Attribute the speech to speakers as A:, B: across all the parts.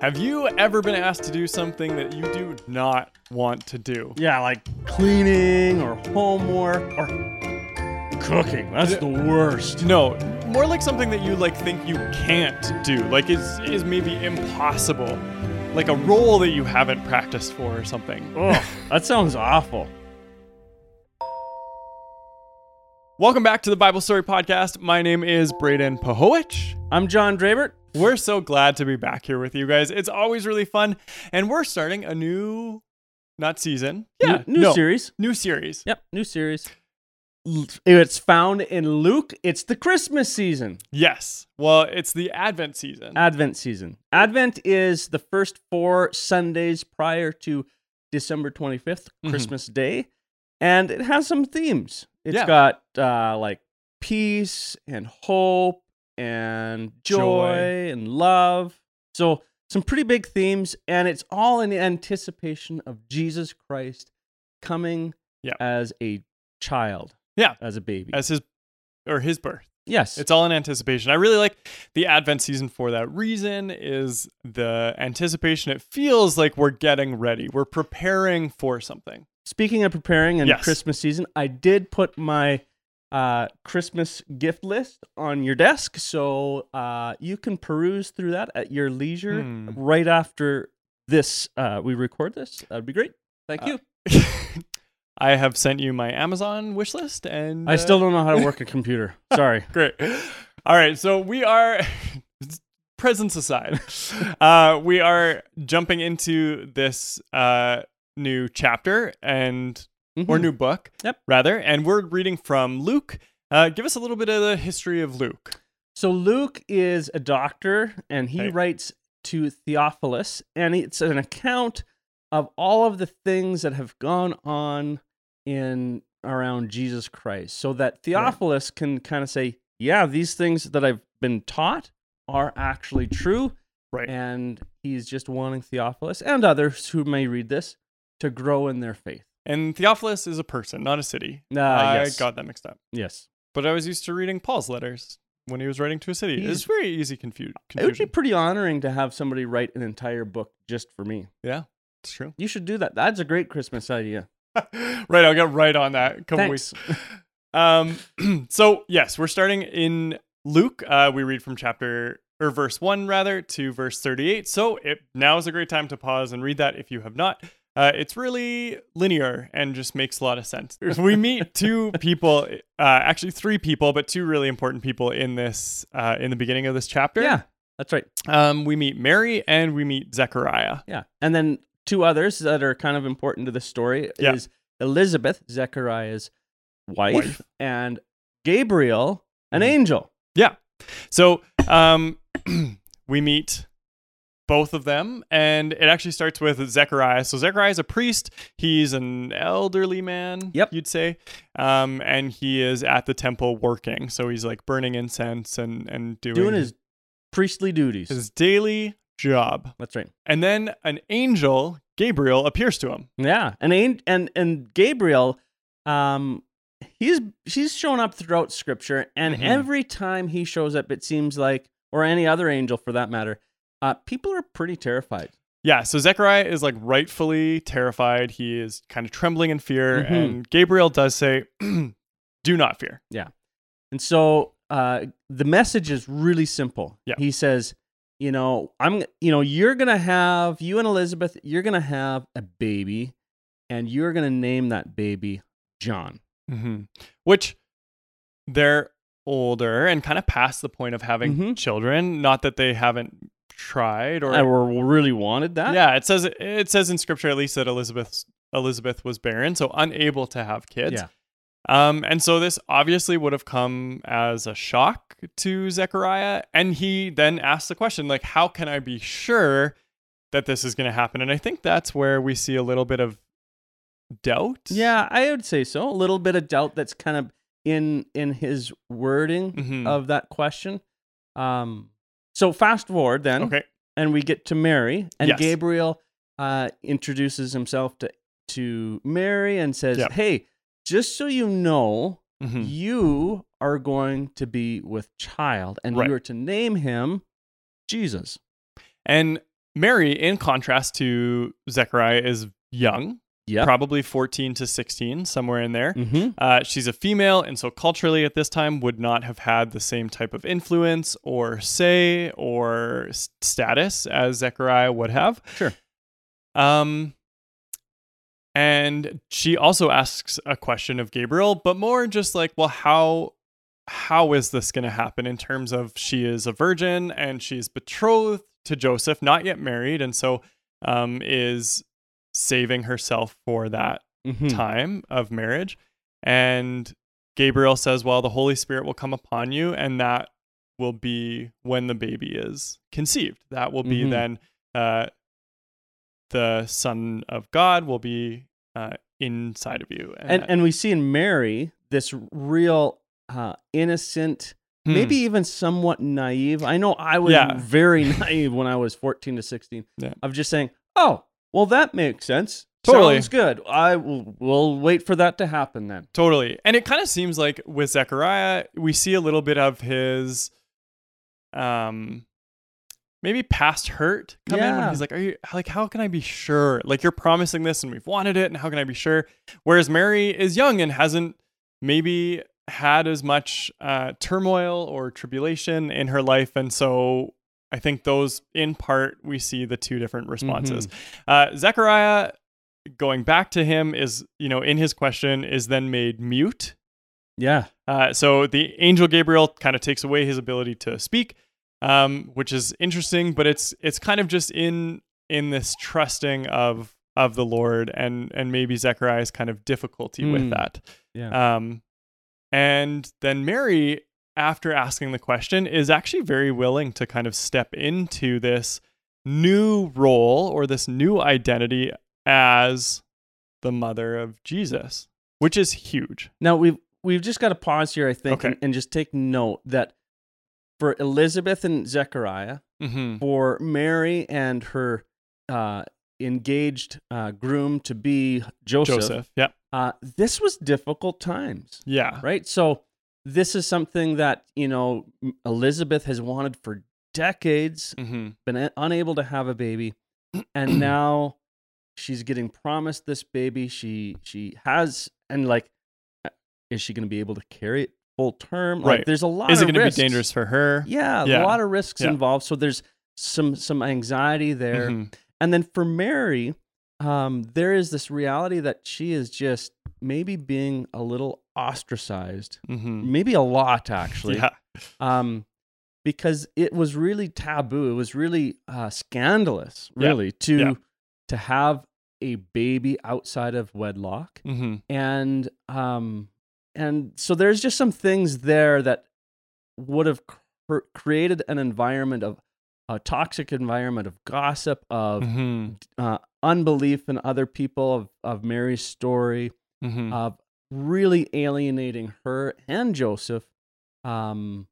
A: Have you ever been asked to do something that you do not want to do?
B: Yeah, like cleaning or homework or cooking. That's the worst.
A: No, more like something that you like think you can't do, like is is maybe impossible, like a role that you haven't practiced for or something.
B: Oh, that sounds awful.
A: Welcome back to the Bible Story Podcast. My name is Braden Pahowich.
B: I'm John Drabert.
A: We're so glad to be back here with you guys. It's always really fun, and we're starting a new, not season, yeah,
B: new, new
A: no,
B: series.
A: new series.
B: Yep, new series. It's found in Luke. It's the Christmas season,
A: Yes. Well, it's the Advent season.
B: Advent season. Advent is the first four Sundays prior to December 25th,
A: Mhm.
B: Christmas Day, and it has some themes. It's
A: Yeah.
B: got uh, like peace and hope and joy,
A: Joy.
B: and love. So some pretty big themes, and it's all in anticipation of Jesus Christ coming
A: Yeah.
B: as a child.
A: Yeah.
B: As a baby.
A: as his or his birth.
B: yes.
A: It's all in anticipation. I really like the Advent season for that reason is the anticipation. It feels like we're getting ready. We're preparing for something.
B: Speaking of preparing and
A: Yes.
B: Christmas season, I did put my uh, Christmas gift list on your desk, so uh, you can peruse through that at your leisure
A: Hmm.
B: right after this. Uh, we record this. That'd be great. Thank
A: Uh,
B: you.
A: I have sent you my Amazon wish list and
B: I
A: uh,
B: still don't know how to work a computer. Sorry.
A: Great. All right, so we are presents aside. Uh, we are jumping into this uh, new chapter and or
B: Mhm.
A: new book,
B: Yep.
A: rather, and we're reading from Luke. Uh, give us a little bit of the history of Luke.
B: So Luke is a doctor, and he
A: Hey.
B: writes to Theophilus, and it's an account of all of the things that have gone on in around Jesus Christ, so that Theophilus can kind of say, "Yeah, these things that I've been taught are actually true,"
A: Right.
B: and he's just wanting Theophilus and others who may read this to grow in their faith.
A: And Theophilus is a person, not a city.
B: Uh,
A: I
B: yes.
A: got that mixed up.
B: Yes,
A: But I was used to reading Paul's letters when he was writing to a city. It's very easy confu-
B: it would be pretty honoring to have somebody write an entire book just for me.
A: yeah, it's true.
B: You should do that. That's a great Christmas idea.
A: right, I'll get right on that. Couple
B: Thanks.
A: weeks. Um, so yes, we're starting in Luke. Uh, we read from chapter or verse one rather to verse thirty-eight. So it now is a great time to pause and read that if you have not. Uh, it's really linear and just makes a lot of sense. We meet two people, uh, actually three people, but two really important people in this uh, in the beginning of this chapter.
B: Yeah, that's right.
A: Um, we meet Mary and we meet Zechariah.
B: Yeah. And then two others that are kind of important to the story
A: Yeah.
B: is Elizabeth, Zechariah's wife,
A: Wife.
B: and Gabriel, an
A: Mhm.
B: angel.
A: Yeah. So um, we meet both of them, and it actually starts with Zechariah. So Zechariah is a priest. He's an elderly man,
B: Yep.
A: you'd say, um, and he is at the temple working. So he's like burning incense and and doing,
B: Doing his priestly duties.
A: his daily job.
B: that's right.
A: And then an angel, Gabriel, appears to him.
B: Yeah. And an- and and Gabriel um he's he's shown up throughout scripture and
A: Mhm.
B: every time he shows up it seems like or any other angel for that matter, uh people are pretty terrified.
A: Yeah, so Zechariah is like rightfully terrified. He is kind of trembling in fear,
B: Mhm.
A: and Gabriel does say, "Do not fear."
B: Yeah, and so uh, the message is really simple.
A: Yeah.
B: He says, you know, I'm, you know, you're gonna have you and Elizabeth, you're gonna have a baby, and you're gonna name that baby John.
A: hmm Which they're older and kind of past the point of having
B: Mhm.
A: children. Not that they haven't tried or
B: I really wanted that.
A: yeah. It says it says in scripture at least that Elizabeth Elizabeth was barren, so unable to have kids.
B: Yeah.
A: Um, and so this obviously would have come as a shock to Zechariah, and he then asks the question like, "How can I be sure that this is going to happen?" And I think that's where we see a little bit of doubt.
B: Yeah, I would say so. A little bit of doubt that's kind of in in his wording
A: Mhm.
B: of that question. Um, so fast forward then,
A: Okay.
B: and we get to Mary, and
A: Yes.
B: Gabriel uh, introduces himself to to Mary and says,
A: Yep.
B: "Hey, just so you know,
A: Mhm.
B: you are going to be with child, and
A: Right.
B: you are to name him Jesus."
A: And Mary, in contrast to Zechariah, is young,
B: Yeah.
A: probably 14 to 16, somewhere in there.
B: mm-hmm.
A: Uh, she's a female, and so culturally at this time would not have had the same type of influence or say or status as Zechariah would have.
B: Sure.
A: Um, and she also asks a question of Gabriel, but more just like, well, how how is this going to happen in terms of she is a virgin and she's betrothed to Joseph, not yet married, and so um, is saving herself for that
B: Mm-hmm.
A: time of marriage. And Gabriel says, Well, the Holy Spirit will come upon you, and that will be when the baby is conceived. That will be
B: Mhm.
A: then uh, the Son of God will be uh, inside of you.
B: And
A: that-
B: and we see in Mary this real uh, innocent,
A: Hmm.
B: maybe even somewhat naive. I know I was
A: Yeah.
B: very naive when I was 14 to 16
A: Yeah.
B: of just saying, "Oh, well that makes sense.
A: Totally.
B: Sounds good. I will we'll wait for that to happen then."
A: Totally. And it kind of seems like with Zechariah, we see a little bit of his um maybe past hurt come in when he's like, Are you like how can I be sure? Like you're promising this and we've wanted it, and how can I be sure? Whereas Mary is young and hasn't maybe had as much uh turmoil or tribulation in her life. And so I think those in part we see the two different responses. Uh Zechariah going back to him is, you know, in his question is then made mute.
B: Yeah.
A: Uh, so the angel Gabriel kind of takes away his ability to speak, um, which is interesting, but it's it's kind of just in in this trusting of of the Lord and and maybe Zechariah's kind of difficulty with
B: Mm.
A: that.
B: Yeah.
A: Um, and then Mary, after asking the question, is actually very willing to kind of step into this new role or this new identity as the mother of Jesus, which is huge.
B: Now we've we've just got to pause here, I think,
A: Okay.
B: and, and just take note that for Elizabeth and Zechariah,
A: Mm-hmm.
B: for Mary and her uh, engaged uh, groom to be Joseph,
A: Joseph. Yeah.
B: Uh, this was difficult times,
A: Yeah.
B: right? So this is something that you know Elizabeth has wanted for decades,
A: Mm-hmm.
B: been a- unable to have a baby, and now she's getting promised this baby. She she has, and like, uh, is she going to be able to carry it full term? Like,
A: Right.
B: there's a lot.
A: Is it going to be dangerous for her?
B: Yeah,
A: Yeah.
B: a lot of risks
A: Yeah.
B: involved. So there's some some anxiety there.
A: Mhm.
B: And then for Mary, um, there is this reality that she is just maybe being a little ostracized,
A: Mhm.
B: maybe a lot actually,
A: Yeah.
B: um, because it was really taboo. It was really uh, scandalous,
A: Yeah.
B: really, to
A: Yeah.
B: to have a baby outside of wedlock,
A: Mm-hmm.
B: and um, and so there's just some things there that would have cr- created an environment of a toxic environment of gossip of
A: Mm-hmm.
B: uh, unbelief in other people of, of Mary's story,
A: Mm-hmm.
B: of really alienating her and Joseph um,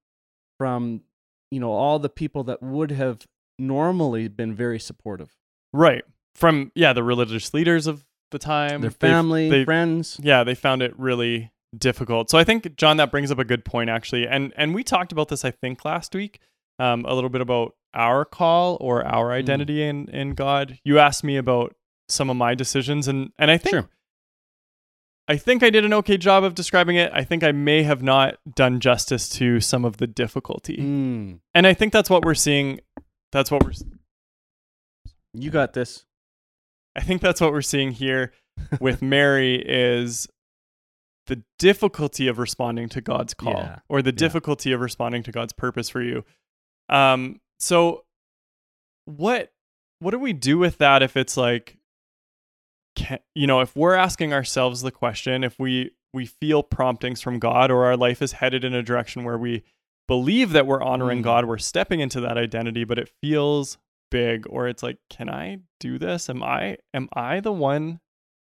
B: from you know all the people that would have normally been very supportive,
A: right. From yeah, the religious leaders of the time,
B: their family,
A: they-
B: friends.
A: yeah, they found it really difficult. So I think John, that brings up a good point actually, and and we talked about this I think last week, um, a little bit about our call or our
B: Mm.
A: identity in in God. You asked me about some of my decisions, and and I think.
B: Sure.
A: I think I did an okay job of describing it. I think I may have not done justice to some of the difficulty.
B: Mm,
A: And I think that's what we're seeing. That's what we're
B: you got this.
A: I think that's what we're seeing here with Mary is the difficulty of responding to God's call
B: Yeah.
A: or the
B: Yeah.
A: difficulty of responding to God's purpose for you. Um so what what do we do with that if it's like can, you know, if we're asking ourselves the question, if we we feel promptings from God or our life is headed in a direction where we believe that we're honoring
B: Mm.
A: God, we're stepping into that identity, but it feels big or it's like, can I do this? Am I am I the one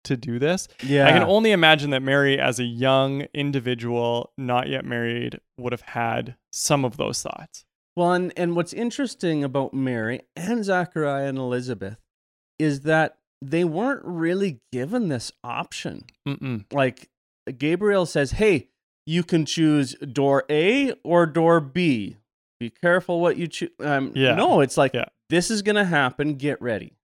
A: to do this?
B: Yeah,
A: I can only imagine that Mary as a young individual, not yet married, would have had some of those thoughts.
B: Well, and, and what's interesting about Mary and Zechariah and Elizabeth is that they weren't really given this option.
A: Mm-mm.
B: Like Gabriel says, hey, you can choose door A or door B. Be careful what you choose. Um,
A: Yeah.
B: No, it's like
A: Yeah.
B: this is going to happen. Get ready.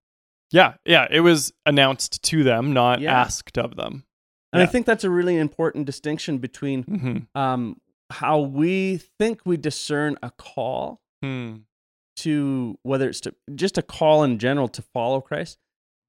A: Yeah, yeah. It was announced to them, not
B: Yeah.
A: asked of them.
B: And I think that's a really important distinction between
A: Mm-hmm.
B: um, how we think we discern a call
A: Hmm.
B: to whether it's to just a call in general to follow Christ.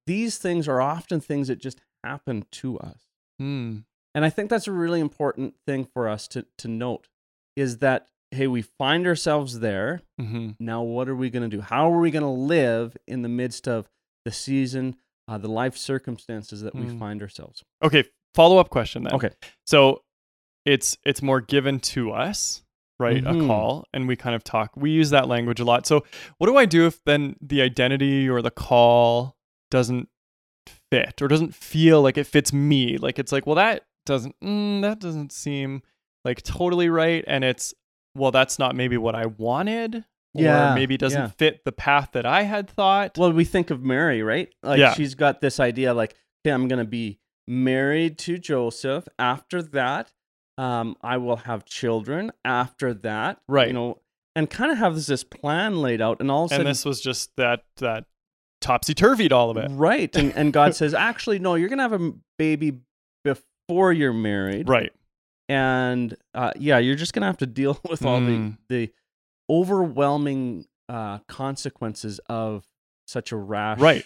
B: These things are often things that just happen to us.
A: Hmm.
B: And I think that's a really important thing for us to, to note is that, hey, we find ourselves there.
A: Mm-hmm.
B: Now, what are we going to do? How are we going to live in the midst of the season, uh, the life circumstances that we
A: Mm.
B: find ourselves?
A: Okay. Follow up question then.
B: Okay.
A: So it's it's more given to us, right?
B: Mhm.
A: A call, and we kind of talk. We use that language a lot. So what do I do if then the identity or the call doesn't fit or doesn't feel like it fits me? Like it's like, well, that doesn't mm, that doesn't seem like totally right, and it's well, that's not maybe what I wanted.
B: Yeah,
A: Or maybe it doesn't
B: yeah.
A: fit the path that I had thought.
B: Well, we think of Mary, right? Like
A: Yeah.
B: she's got this idea like, okay, I'm going to be married to Joseph. After that, um, I will have children. After that,
A: Right.
B: You know, and kind of have this, this plan laid out. And all of a
A: and
B: sudden,
A: this was just that that topsy turvied all of it.
B: right? And, and God says, actually, no, you're going to have a baby before you're married.
A: Right.
B: and uh, yeah, you're just gonna have to deal with all
A: Mm.
B: the the overwhelming uh, consequences of such a rash
A: Right.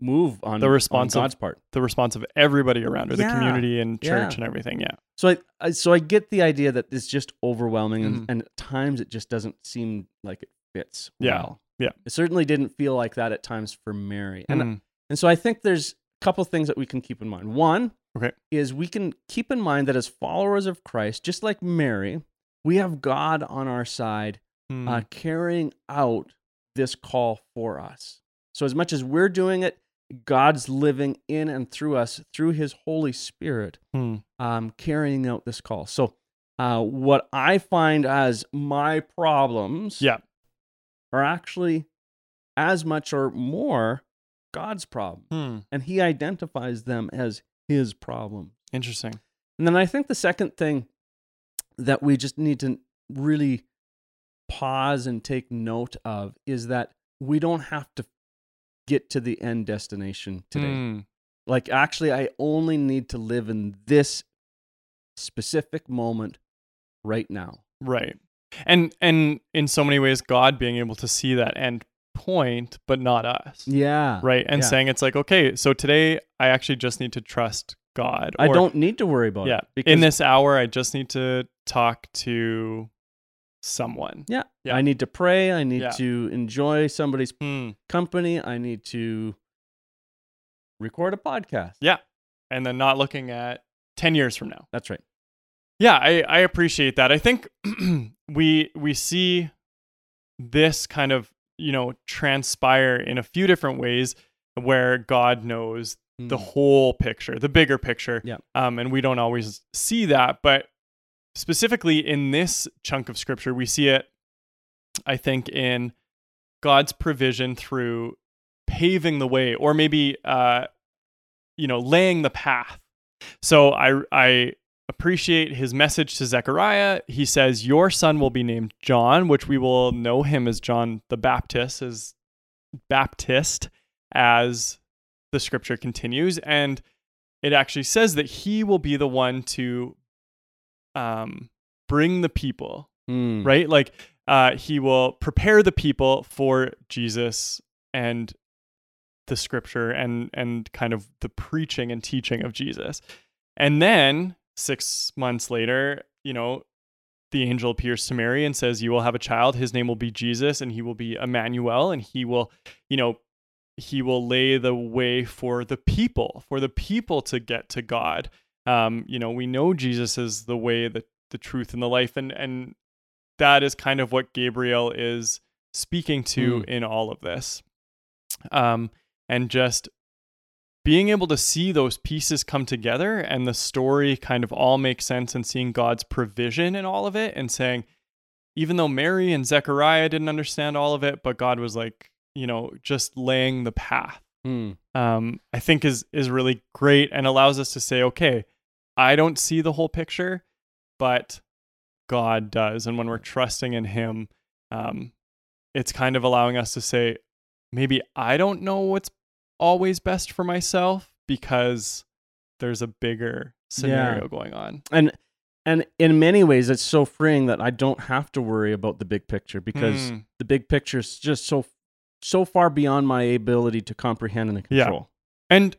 B: move on
A: The
B: on
A: response of-
B: God's part.
A: the response of everybody around her,
B: Yeah,
A: the community and church
B: yeah.
A: and everything. Yeah.
B: So I, I so I get the idea that it's just overwhelming, and,
A: Mhm.
B: and at times it just doesn't seem like it fits.
A: Yeah,
B: well.
A: Yeah.
B: It certainly didn't feel like that at times for Mary, and
A: Mm.
B: and so I think there's a couple things that we can keep in mind. One
A: Okay.
B: is we can keep in mind that as followers of Christ, just like Mary, we have God on our side
A: Mm.
B: uh, carrying out this call for us. So, as much as we're doing it, God's living in and through us through his Holy Spirit,
A: Mm.
B: um, carrying out this call. So, uh, what I find as my problems
A: yeah.
B: Are actually as much or more God's problem.
A: Hmm.
B: And he identifies them as his problem.
A: Interesting.
B: And then I think the second thing that we just need to really pause and take note of is that we don't have to get to the end destination today.
A: Hmm.
B: Like, actually, I only need to live in this specific moment right now.
A: Right. And and in so many ways, God being able to see that end point, but not us.
B: Yeah.
A: Right. And
B: yeah.
A: saying it's like, okay, so today I actually just need to trust God.
B: I don't need to worry about
A: Yeah.
B: it. Because
A: In this hour, I just need to talk to someone.
B: Yeah.
A: Yeah.
B: I need to pray. I need
A: Yeah.
B: to enjoy somebody's
A: Hmm.
B: company. I need to record a podcast.
A: Yeah. And then not looking at 10 years from now.
B: That's right.
A: Yeah, I, I appreciate that. I think we we see this kind of, you know, transpire in a few different ways where God knows the
B: Mm.
A: whole picture, the bigger picture.
B: Yeah.
A: Um, and we don't always see that, but specifically in this chunk of scripture, we see it, I think, in God's provision through paving the way, or maybe, uh, you know, laying the path. So I I appreciate his message to Zechariah. He says, "Your son will be named John," which we will know him as John the Baptist, as Baptist, as the scripture continues, and it actually says that he will be the one to um, bring the people
B: Mm.
A: right? Like uh, he will prepare the people for Jesus and the scripture and and kind of the preaching and teaching of Jesus. And then 6 months later, you know, the angel appears to Mary and says, "You will have a child. His name will be Jesus, and he will be Emmanuel, and he will, you know, he will lay the way for the people, for the people to get to God. Um, you know, we know Jesus is the way, the the truth, and the life, and and that is kind of what Gabriel is speaking to
B: Mm.
A: in all of this. Um, and just being able to see those pieces come together and the story kind of all make sense and seeing God's provision in all of it and saying, even though Mary and Zechariah didn't understand all of it, but God was like, you know, just laying the path.
B: Mm.
A: Um, I think is is really great and allows us to say, okay, I don't see the whole picture, but God does. And when we're trusting in Him, um, it's kind of allowing us to say, maybe I don't know what's always best for myself because there's a bigger scenario going on.
B: and and in many ways it's so freeing that i don't have to worry about the big picture because
A: Hmm.
B: the big picture is just so so far beyond my ability to comprehend and
A: Yeah.
B: control
A: and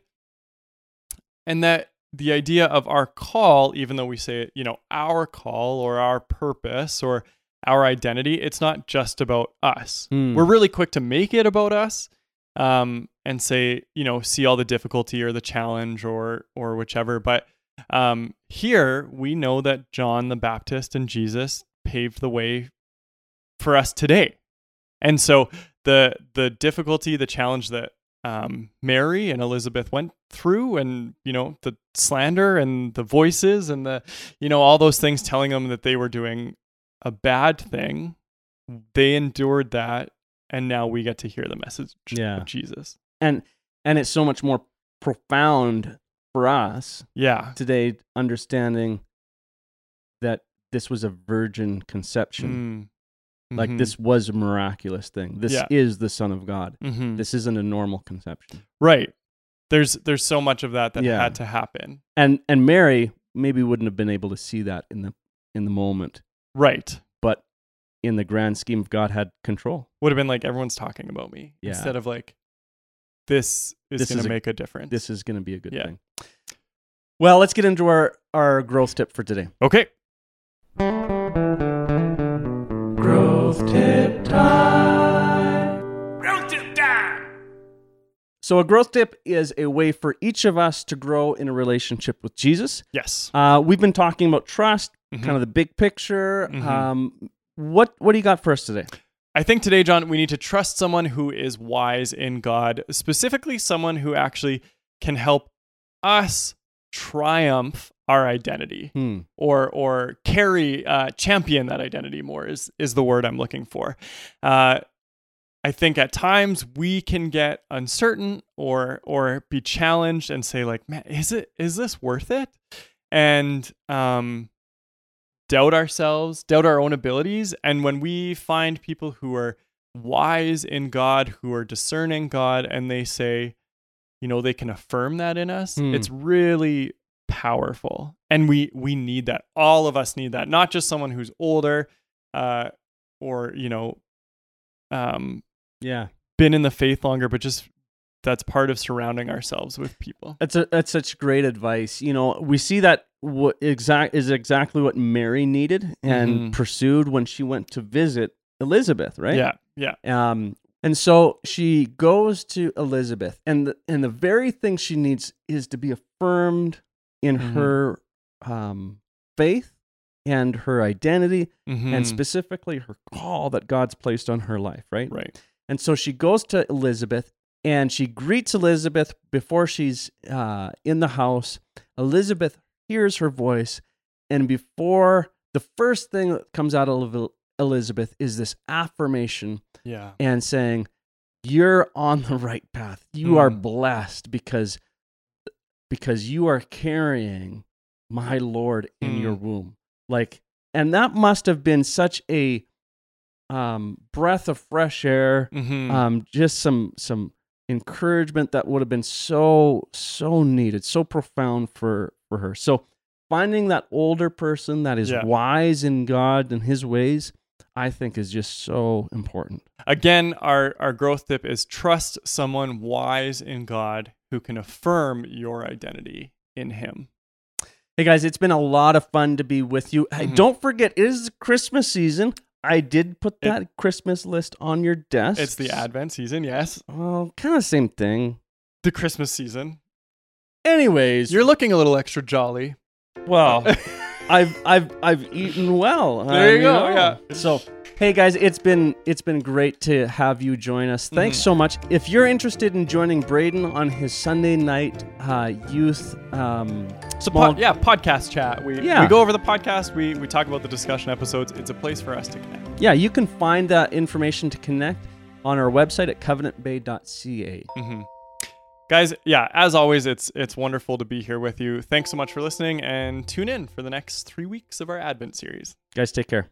A: and that the idea of our call even though we say it you know our call or our purpose or our identity it's not just about us
B: Hmm.
A: we're really quick to make it about us um, and say you know see all the difficulty or the challenge or or whichever. But um, here we know that john the baptist and jesus paved the way for us today. And so the the difficulty the challenge that um, mary and elizabeth went through and you know the slander and the voices and the you know all those things telling them that they were doing a bad thing they endured that and now we get to hear the message
B: Yeah.
A: of jesus
B: and and it's so much more profound for us
A: yeah
B: today understanding that this was a virgin conception
A: Mm.
B: like
A: Mhm.
B: this was a miraculous thing this
A: Yeah.
B: is the son of god
A: Mhm.
B: this isn't a normal conception
A: right there's there's so much of that that
B: Yeah.
A: had to happen
B: and and mary maybe wouldn't have been able to see that in the in the moment
A: right
B: but in the grand scheme of god had control
A: would have been like everyone's talking about me
B: Yeah.
A: instead of like this is
B: This
A: going
B: is
A: to
B: a-
A: make a difference.
B: this is going to be a good
A: Yeah.
B: thing. Well let's get into our our growth tip for today.
A: Okay.
B: Growth tip time. Growth tip time. so a growth tip is a way for each of us to grow in a relationship with jesus.
A: Yes.
B: Uh, we've been talking about trust
A: Mhm.
B: kind of the big picture.
A: Mhm.
B: um, what what do you got for us today
A: I think today, John, we need to trust someone who is wise in God, specifically someone who actually can help us triumph our identity
B: hmm.
A: or or carry uh, champion that identity more is is the word I'm looking for. Uh, I think at times we can get uncertain or or be challenged and say like, man, is it is this worth it? And um, doubt ourselves, doubt our own abilities. And when we find people who are wise in God, who are discerning God, and they say, you know, they can affirm that in us,
B: Hmm.
A: it's really powerful. And we we need that. All of us need that. Not just someone who's older, uh, or you know, um,
B: yeah
A: been in the faith longer, but just that's part of surrounding ourselves with people.
B: That's a, that's such great advice. You know, we see that what exact is exactly what Mary needed and
A: Mhm.
B: pursued when she went to visit Elizabeth, right?
A: Yeah, yeah.
B: Um, and so she goes to Elizabeth, and the, and the very thing she needs is to be affirmed in
A: Mhm.
B: her um, faith and her identity,
A: Mhm.
B: and specifically her call that God's placed on her life, right?
A: right.
B: And so she goes to Elizabeth and she greets Elizabeth before she's uh, in the house. Elizabeth hears her voice, and before the first thing that comes out of Elizabeth is this affirmation
A: Yeah.
B: and saying, You're on the right path. You are
A: Mm.
B: blessed because because you are carrying my Lord in
A: Mm.
B: your womb. Like, and that must have been such a um, breath of fresh air
A: Mhm.
B: um, just some some encouragement that would have been so so needed, so profound for for her. So finding that older person that is
A: Yeah.
B: wise in God and His ways, I think, is just so important.
A: Again, our, our growth tip is trust someone wise in God who can affirm your identity in Him.
B: Hey guys, it's been a lot of fun to be with you. Hey,
A: Mhm.
B: don't forget, it is Christmas season. I did put
A: It-
B: that Christmas list on your desk.
A: It's the Advent season, yes.
B: Well, kind of same thing.
A: The Christmas season.
B: Anyways,
A: You're looking a little extra jolly.
B: well. I've I've I've eaten well.
A: There you go, yeah.
B: So, hey guys, it's been it's been great to have you join us. Thanks
A: Mhm.
B: so much. If you're interested in joining Braden on his Sunday night uh, youth um,
A: So
B: small,
A: pod, yeah, podcast chat. We
B: Yeah.
A: we go over the podcast. We we talk about the discussion episodes. It's a place for us to connect.
B: yeah, you can find that information to connect on our website at covenantbay.ca.
A: hmm Guys, yeah, as always, it's it's wonderful to be here with you. Thanks so much for listening, and tune in for the next three weeks of our Advent series.
B: Guys, take care.